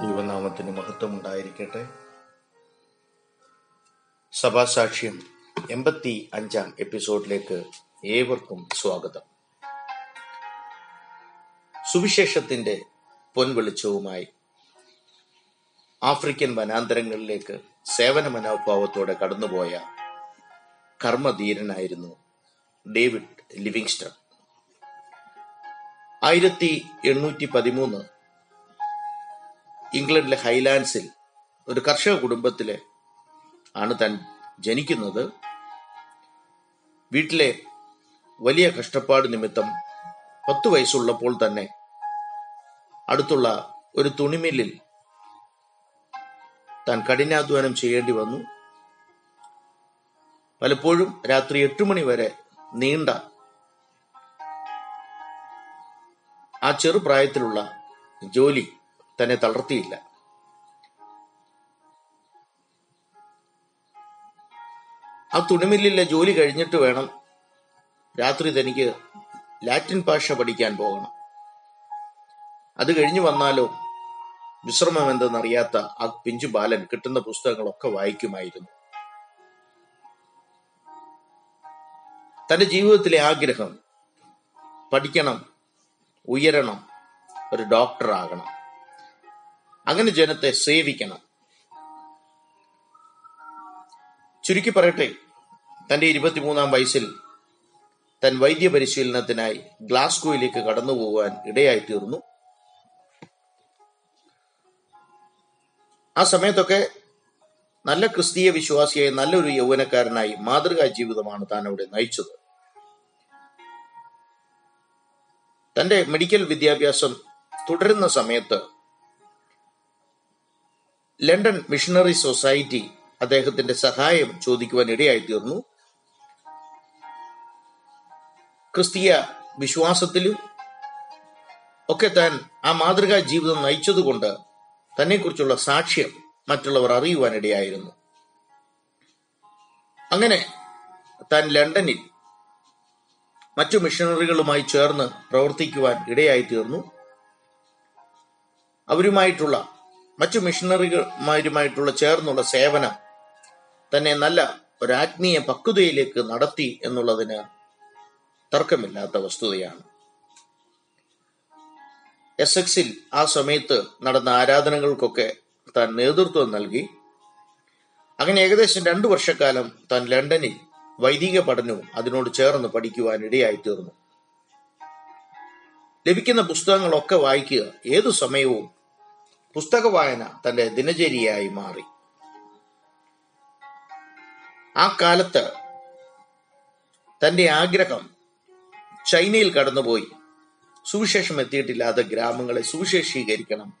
ദൈവനാമത്തിന് മഹത്വം ഉണ്ടായിരിക്കട്ടെ സഭാസാക്ഷ്യം എൺപത്തി അഞ്ചാം എപ്പിസോഡിലേക്ക് ഏവർക്കും സ്വാഗതം. സുവിശേഷത്തിന്റെ പൊൻവെളിച്ചവുമായി ആഫ്രിക്കൻ വനാന്തരങ്ങളിലേക്ക് സേവന മനോഭാവത്തോടെ കടന്നുപോയ കർമ്മധീരനായിരുന്നു ഡേവിഡ് ലിവിങ്സ്റ്റൺ. ആയിരത്തി എണ്ണൂറ്റി പതിമൂന്ന് ഇംഗ്ലണ്ടിലെ ഹൈലാൻഡ്സിൽ ഒരു കർഷക കുടുംബത്തിലെ ആണ് താൻ ജനിക്കുന്നത്. വീട്ടിലെ വലിയ കഷ്ടപ്പാട് നിമിത്തം പത്ത് വയസ്സുള്ളപ്പോൾ തന്നെ അടുത്തുള്ള ഒരു തുണിമില്ലിൽ താൻ കഠിനാധ്വാനം ചെയ്യേണ്ടി വന്നു. പലപ്പോഴും രാത്രി എട്ട് മണി വരെ നീണ്ട ആ ചെറുപ്രായത്തിലുള്ള ജോലി തന്നെ തളർത്തിയില്ല. ആ തുണിമില്ലിലെ ജോലി കഴിഞ്ഞിട്ട് വേണം രാത്രി തനിക്ക് ലാറ്റിൻ ഭാഷ പഠിക്കാൻ പോകണം. അത് കഴിഞ്ഞു വന്നാലോ വിശ്രമം എന്തെന്നറിയാത്ത ആ പിഞ്ചു ബാലൻ കിട്ടുന്ന പുസ്തകങ്ങളൊക്കെ വായിക്കുമായിരുന്നു. തന്റെ ജീവിതത്തിലെ ആഗ്രഹം പഠിക്കണം ഉയരണം ഒരു ഡോക്ടർ ആകണം അങ്ങനെ ജനത്തെ സേവിക്കണം. ചുരുക്കി പറയട്ടെ തന്റെ ഇരുപത്തിമൂന്നാം വയസ്സിൽ തൻ വൈദ്യ പരിശീലനത്തിനായി ഗ്ലാസ്ഗോയിലേക്ക് കടന്നു പോകാൻ ഇടയായി തീർന്നു. ആ സമയത്തൊക്കെ നല്ല ക്രിസ്തീയ വിശ്വാസിയായി നല്ലൊരു യൗവനക്കാരനായി മാതൃകാ ജീവിതമാണ് താൻ അവിടെ നയിച്ചത്. തന്റെ മെഡിക്കൽ വിദ്യാഭ്യാസം തുടരുന്ന സമയത്ത് ലണ്ടൻ മിഷണറി സൊസൈറ്റി അദ്ദേഹത്തിന്റെ സഹായം ചോദിക്കുവാൻ ഇടയായി തീർന്നു ക്രിസ്തീയ വിശ്വാസത്തിലും ഒക്കെ താൻ ആ മാതൃകാ ജീവിതം നയിച്ചതുകൊണ്ട് തന്നെക്കുറിച്ചുള്ള സാക്ഷ്യം മറ്റുള്ളവർ അറിയുവാനിടയായിരുന്നു അങ്ങനെ താൻ ലണ്ടനിൽ മറ്റു മിഷണറികളുമായി ചേർന്ന് പ്രവർത്തിക്കുവാൻ ഇടയായി തീർന്നു അവരുമായിട്ടുള്ള മറ്റു മിഷണറിമാരുമായിട്ടുള്ള ചേർന്നുള്ള സേവനം തന്നെ നല്ല ഒരു ആത്മീയ പക്വതയിലേക്ക് നടത്തി എന്നുള്ളതിന് തർക്കമില്ലാത്ത വസ്തുതയാണ്. എസ് എക്സിൽ ആ സമയത്ത് നടന്ന ആരാധനകൾക്കൊക്കെ താൻ നേതൃത്വം നൽകി. അങ്ങനെ ഏകദേശം രണ്ടു വർഷക്കാലം താൻ ലണ്ടനിൽ വൈദിക പഠനവും അതിനോട് ചേർന്ന് പഠിക്കുവാൻ ഇടയായി തീർന്നു ലഭിക്കുന്ന പുസ്തകങ്ങളൊക്കെ വായിക്കുക ഏതു സമയവും പുസ്തക വായന തന്റെ ദിനചര്യയായി മാറി. ആ കാലത്ത് തന്റെ ആഗ്രഹം ചൈനയിൽ കടന്നുപോയി. സുവിശേഷം എത്തിയിട്ടില്ലാത്ത ഗ്രാമങ്ങളെ സുവിശേഷീകരിക്കണം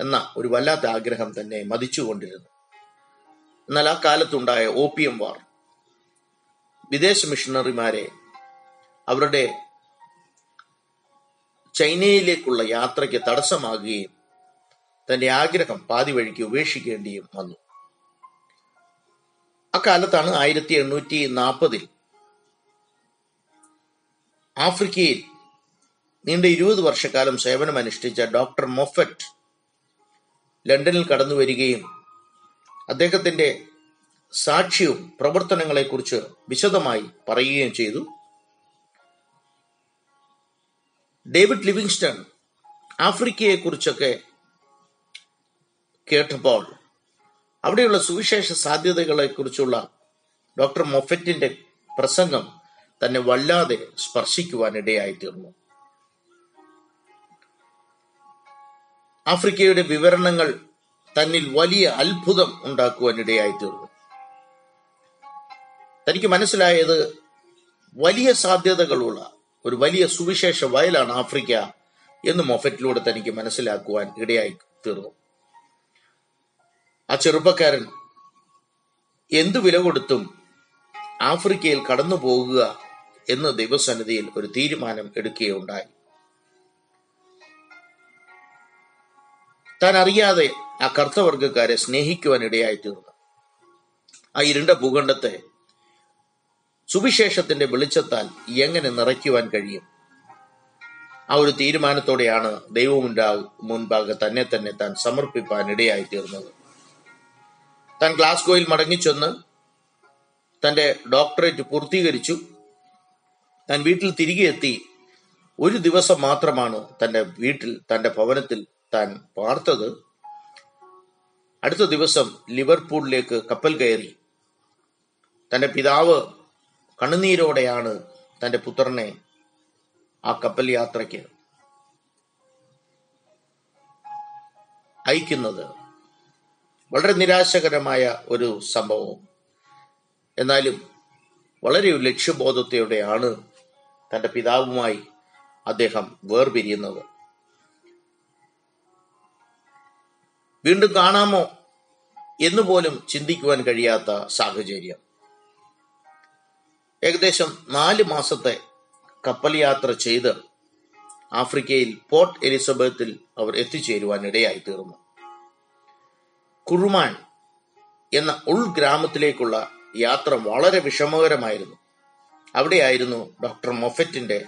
എന്ന ഒരു വല്ലാത്ത ആഗ്രഹം തന്നെ മതിച്ചുകൊണ്ടിരുന്നു. എന്നാൽ ആ കാലത്തുണ്ടായ ഓപ്പിയം വാർ വിദേശ മിഷണറിമാരെ അവരുടെ ചൈനയിലേക്കുള്ള യാത്രയ്ക്ക് തടസ്സമാകുകയും തന്റെ ആഗ്രഹം പാതി വഴിക്ക് ഉപേക്ഷിക്കേണ്ടിയും വന്നു. അക്കാലത്താണ് ആയിരത്തി എണ്ണൂറ്റി നാൽപ്പതിൽ ആഫ്രിക്കയിൽ നീണ്ട ഇരുപത് വർഷക്കാലം സേവനമനുഷ്ഠിച്ച ഡോക്ടർ മൊഫറ്റ് ലണ്ടനിൽ കടന്നു വരികയും അദ്ദേഹത്തിന്റെ സാക്ഷ്യവും പ്രവർത്തനങ്ങളെക്കുറിച്ച് വിശദമായി പറയുകയും ചെയ്തു. ഡേവിഡ് ലിവിങ്സ്റ്റൺ ആഫ്രിക്കയെക്കുറിച്ചൊക്കെ കേട്ടപ്പോൾ അവിടെയുള്ള സുവിശേഷ സാധ്യതകളെക്കുറിച്ചുള്ള ഡോക്ടർ മൊഫറ്റിന്റെ പ്രസംഗം തന്നെ വല്ലാതെ സ്പർശിക്കുവാൻ ഇടയായി തീർന്നു ആഫ്രിക്കയുടെ വിവരണങ്ങൾ തന്നിൽ വലിയ അത്ഭുതം ഉണ്ടാക്കുവാൻ ഇടയായി തീർന്നു തനിക്ക് മനസ്സിലായത് വലിയ സാധ്യതകളുള്ള ഒരു വലിയ സുവിശേഷ വയലാണ് ആഫ്രിക്ക എന്ന് മൊഫറ്റിലൂടെ തനിക്ക് മനസ്സിലാക്കുവാൻ ഇടയായി തീർന്നു ആ ചെറുപ്പക്കാരൻ എന്തു വില കൊടുത്തും ആഫ്രിക്കയിൽ കടന്നു പോകുക എന്ന് ദൈവസന്നിധിയിൽ ഒരു തീരുമാനം എടുക്കുകയുണ്ടായി. താൻ അറിയാതെ ആ കർത്തവർഗക്കാരെ സ്നേഹിക്കുവാൻ ഇടയായി തീർന്നു ആ ഇരുണ്ട ഭൂഖണ്ഡത്തെ സുവിശേഷത്തിന്റെ വെളിച്ചത്താൽ എങ്ങനെ നിറയ്ക്കുവാൻ കഴിയും? ആ ഒരു തീരുമാനത്തോടെയാണ് ദൈവമുണ്ടാ മുൻപാകെ തന്നെ തന്നെ താൻ സമർപ്പിക്കാൻ ഇടയായി തീർന്നത് താൻ ഗ്ലാസ്ഗോയിൽ മടങ്ങിച്ചെന്ന് തന്റെ ഡോക്ടറേറ്റ് പൂർത്തീകരിച്ചു. താൻ വീട്ടിൽ തിരികെ എത്തി. ഒരു ദിവസം മാത്രമാണ് തന്റെ വീട്ടിൽ തന്റെ ഭവനത്തിൽ താൻ പാർത്തത്. അടുത്ത ദിവസം ലിവർപൂളിലേക്ക് കപ്പൽ കയറി. തന്റെ പിതാവ് കണ്ണുനീരോടെയാണ് തന്റെ പുത്രനെ ആ കപ്പൽ യാത്രയ്ക്ക് അയക്കുന്നത്. വളരെ നിരാശകരമായ ഒരു സംഭവം. എന്നാലും വളരെ ലക്ഷ്യബോധത്തോടെയാണ് തന്റെ പിതാവുമായി അദ്ദേഹം വേർപിരിയുന്നത്. വീണ്ടും കാണാമോ എന്ന് പോലും ചിന്തിക്കുവാൻ കഴിയാത്ത സാഹചര്യം. ഏകദേശം നാല് മാസത്തെ കപ്പൽ യാത്ര ചെയ്ത് ആഫ്രിക്കയിൽ പോർട്ട് എലിസബത്തിൽ അവർ എത്തിച്ചേരുവാൻ ഇടയായി തീർന്നു കുറുമാൻ എന്ന ഉൾഗ്രാമത്തിലേക്കുള്ള യാത്ര വളരെ വിഷമകരമായിരുന്നു. അവിടെയായിരുന്നു ഡോക്ടർ മൊഫറ്റിന്റെ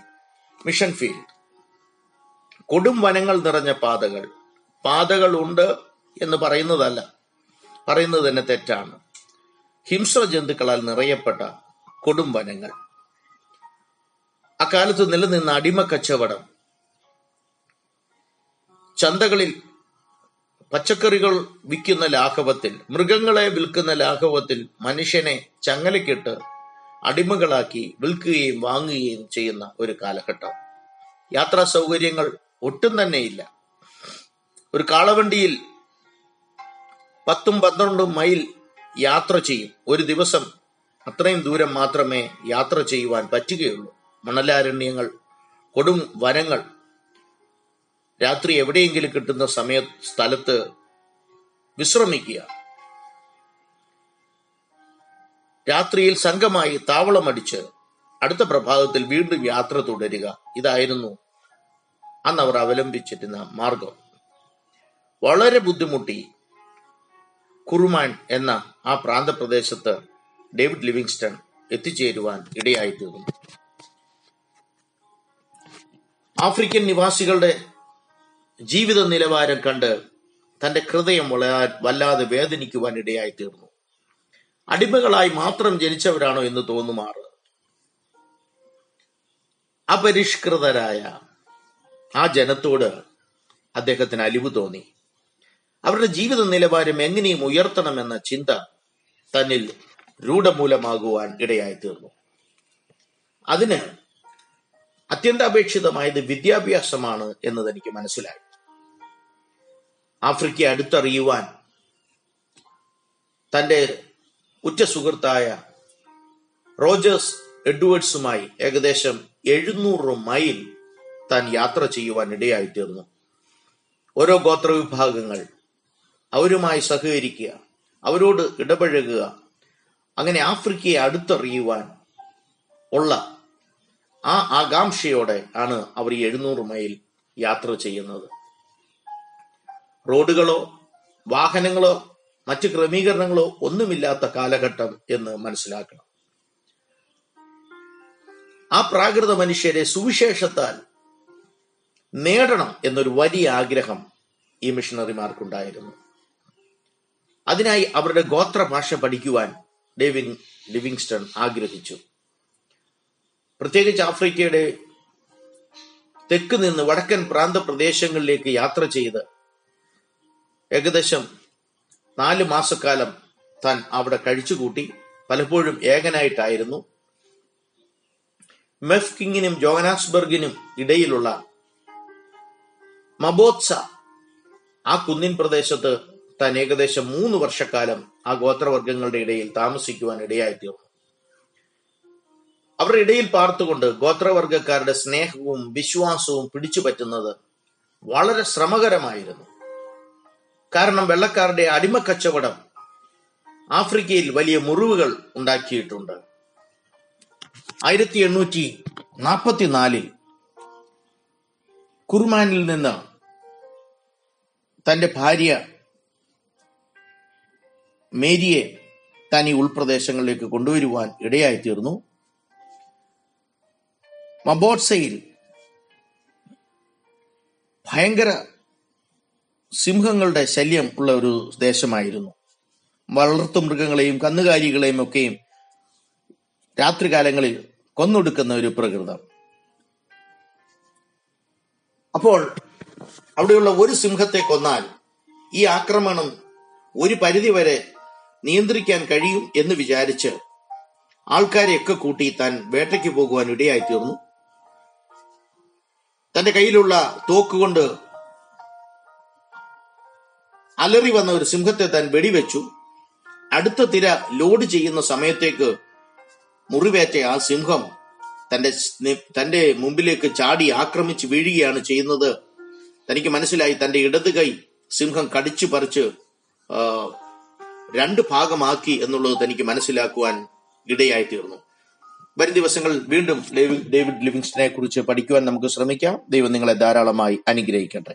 മിഷൻ ഫീൽഡ്. കൊടും വനങ്ങൾ നിറഞ്ഞ പാതകൾ. പാതകൾ ഉണ്ട് എന്ന് പറയുന്നതല്ല പറയുന്നത് തന്നെ തെറ്റാണ്. ഹിംസ്ര ജന്തുക്കളാൽ നിറയപ്പെട്ട കൊടും വനങ്ങൾ. അക്കാലത്ത് നിലനിന്ന അടിമ കച്ചവടം ചന്തകളിൽ പച്ചക്കറികൾ വിൽക്കുന്ന ലാഘവത്തിൽ മൃഗങ്ങളെ വിൽക്കുന്ന ലാഘവത്തിൽ മനുഷ്യനെ ചങ്ങലക്കിട്ട് അടിമകളാക്കി വിൽക്കുകയും വാങ്ങുകയും ചെയ്യുന്ന ഒരു കാലഘട്ടം. യാത്രാ സൗകര്യങ്ങൾ ഒട്ടും തന്നെയില്ല. ഒരു കാളവണ്ടിയിൽ പത്തും പന്ത്രണ്ടും മൈൽ യാത്ര ചെയ്യും. ഒരു ദിവസം അത്രയും ദൂരം മാത്രമേ യാത്ര ചെയ്യുവാൻ പറ്റുകയുള്ളൂ. മണലാരണ്യങ്ങൾ കൊടും വനങ്ങൾ രാത്രി എവിടെയെങ്കിലും കിട്ടുന്ന സമയ സ്ഥലത്ത് വിശ്രമിക്കുക. രാത്രിയിൽ സംഘമായി താവളമടിച്ച് അടുത്ത പ്രഭാതത്തിൽ വീണ്ടും യാത്ര തുടരുക. ഇതായിരുന്നു അന്ന് അവർ അവലംബിച്ചിരുന്ന മാർഗം. വളരെ ബുദ്ധിമുട്ടി കുറുമാൻ എന്ന ആ പ്രാന്തപ്രദേശത്ത് ഡേവിഡ് ലിവിങ്സ്റ്റൺ എത്തിച്ചേരുവാൻ ഇടയായിത്തീർന്നു. ആഫ്രിക്കൻ നിവാസികളുടെ ജീവിത നിലവാരം കണ്ട് തന്റെ ഹൃദയം വല്ലാതെ വേദനിക്കുവാൻ ഇടയായി തീർന്നു അടിമകളായി മാത്രം ജനിച്ചവരാണോ എന്ന് തോന്നുമാറ് അപരിഷ്കൃതരായ ആ ജനത്തോട് അദ്ദേഹത്തിന് അലിവ് തോന്നി. അവരുടെ ജീവിത നിലവാരം എങ്ങനെയും ഉയർത്തണമെന്ന ചിന്ത തന്നിൽ രൂഢമൂലമാകുവാൻ ഇടയായി തീർന്നു അതിന് അത്യന്താപേക്ഷിതമായത് വിദ്യാഭ്യാസമാണ് എന്നത് എനിക്ക് മനസ്സിലായി. ആഫ്രിക്ക അടുത്തറിയുവാൻ തന്റെ ഉറ്റ സുഹൃത്തായ റോജേഴ്സ് എഡ്വേർഡ്സുമായി ഏകദേശം എഴുന്നൂറ് മൈൽ താൻ യാത്ര ചെയ്യുവാൻ ഇടയായി തീർന്നു ഓരോ ഗോത്രവിഭാഗങ്ങൾ അവരുമായി സഹകരിക്കുക അവരോട് ഇടപഴകുക അങ്ങനെ ആഫ്രിക്കയെ അടുത്തറിയുവാൻ ഉള്ള ആ ആകാംക്ഷയോടെ ആണ് അവർ എഴുന്നൂറ് മൈൽ യാത്ര ചെയ്യുന്നത്. റോഡുകളോ വാഹനങ്ങളോ മറ്റ് ക്രമീകരണങ്ങളോ ഒന്നുമില്ലാത്ത കാലഘട്ടം എന്ന് മനസ്സിലാക്കണം. ആ പ്രാകൃത മനുഷ്യരെ സുവിശേഷത്താൽ നേടണം എന്നൊരു വലിയ ആഗ്രഹം ഈ മിഷണറിമാർക്കുണ്ടായിരുന്നു. അതിനായി അവരുടെ ഗോത്രഭാഷ പഠിക്കുവാൻ ഡേവിൻ ലിവിങ്സ്റ്റൺ ആഗ്രഹിച്ചു. പ്രത്യേകിച്ച് ആഫ്രിക്കയുടെ തെക്ക് നിന്ന് വടക്കൻ പ്രാന്തപ്രദേശങ്ങളിലേക്ക് യാത്ര ചെയ്ത് ഏകദേശം നാല് മാസക്കാലം താൻ അവിടെ കഴിച്ചുകൂട്ടി. പലപ്പോഴും ഏകനായിട്ടായിരുന്നു. മെഫ് കിങ്ങിനും ജോഹനാസ്ബർഗിനും ഇടയിലുള്ള മബോത്സ ആ കുന്നിൻ പ്രദേശത്ത് താൻ ഏകദേശം മൂന്ന് വർഷക്കാലം ആ ഗോത്രവർഗങ്ങളുടെ ഇടയിൽ താമസിക്കുവാൻ ഇടയായി തീർന്നു അവരുടെ ഇടയിൽ പാർത്തുകൊണ്ട് ഗോത്രവർഗക്കാരുടെ സ്നേഹവും വിശ്വാസവും പിടിച്ചു പറ്റുന്നത് വളരെ ശ്രമകരമായിരുന്നു. കാരണം വെള്ളക്കാരുടെ അടിമക്കച്ചവടം ആഫ്രിക്കയിൽ വലിയ മുറിവുകൾ ഉണ്ടാക്കിയിട്ടുണ്ട്. ആയിരത്തി എണ്ണൂറ്റി നാൽപ്പത്തിനാലിൽ കുർമാനിൽ നിന്ന് തന്റെ ഭാര്യ മേരിയെ ഈ ഉൾപ്രദേശങ്ങളിലേക്ക് കൊണ്ടുവരുവാൻ ഇടയായി തീർന്നു മബോട്സയിൽ ഭയങ്കര സിംഹങ്ങളുടെ ശല്യം ഉള്ള ഒരു ദേശമായിരുന്നു. വളർത്തു മൃഗങ്ങളെയും കന്നുകാലികളെയും ഒക്കെയും രാത്രികാലങ്ങളിൽ കൊന്നൊടുക്കുന്ന ഒരു പ്രകൃതം. അപ്പോൾ അവിടെയുള്ള ഒരു സിംഹത്തെ കൊന്നാൽ ഈ ആക്രമണം ഒരു പരിധിവരെ നിയന്ത്രിക്കാൻ കഴിയും എന്ന് വിചാരിച്ച് ആൾക്കാരെയൊക്കെ കൂട്ടി താൻ വേട്ടയ്ക്ക് പോകുവാൻ ഇടയായി തീർന്നു തന്റെ കയ്യിലുള്ള തോക്കുകൊണ്ട് അലറി വന്ന ഒരു സിംഹത്തെ താൻ വെടിവെച്ചു. അടുത്ത തിര ലോഡ് ചെയ്യുന്ന സമയത്തേക്ക് മുറിവേറ്റ ആ സിംഹം തന്റെ തന്റെ മുമ്പിലേക്ക് ചാടി ആക്രമിച്ച് വീഴുകയാണ് ചെയ്യുന്നത്. തനിക്ക് മനസ്സിലായി തന്റെ ഇടത് കൈ സിംഹം കടിച്ചു പറിച്ച് രണ്ട് ഭാഗമാക്കി എന്നുള്ളത് തനിക്ക് മനസ്സിലാക്കുവാൻ ഇടയായി തീർന്നു. വരും ദിവസങ്ങളിൽ വീണ്ടും ഡേവിഡ് ലിവിങ്സ്റ്റനെ കുറിച്ച് പഠിക്കുവാൻ നമുക്ക് ശ്രമിക്കാം. ദൈവം നിങ്ങളെ ധാരാളമായി അനുഗ്രഹിക്കട്ടെ.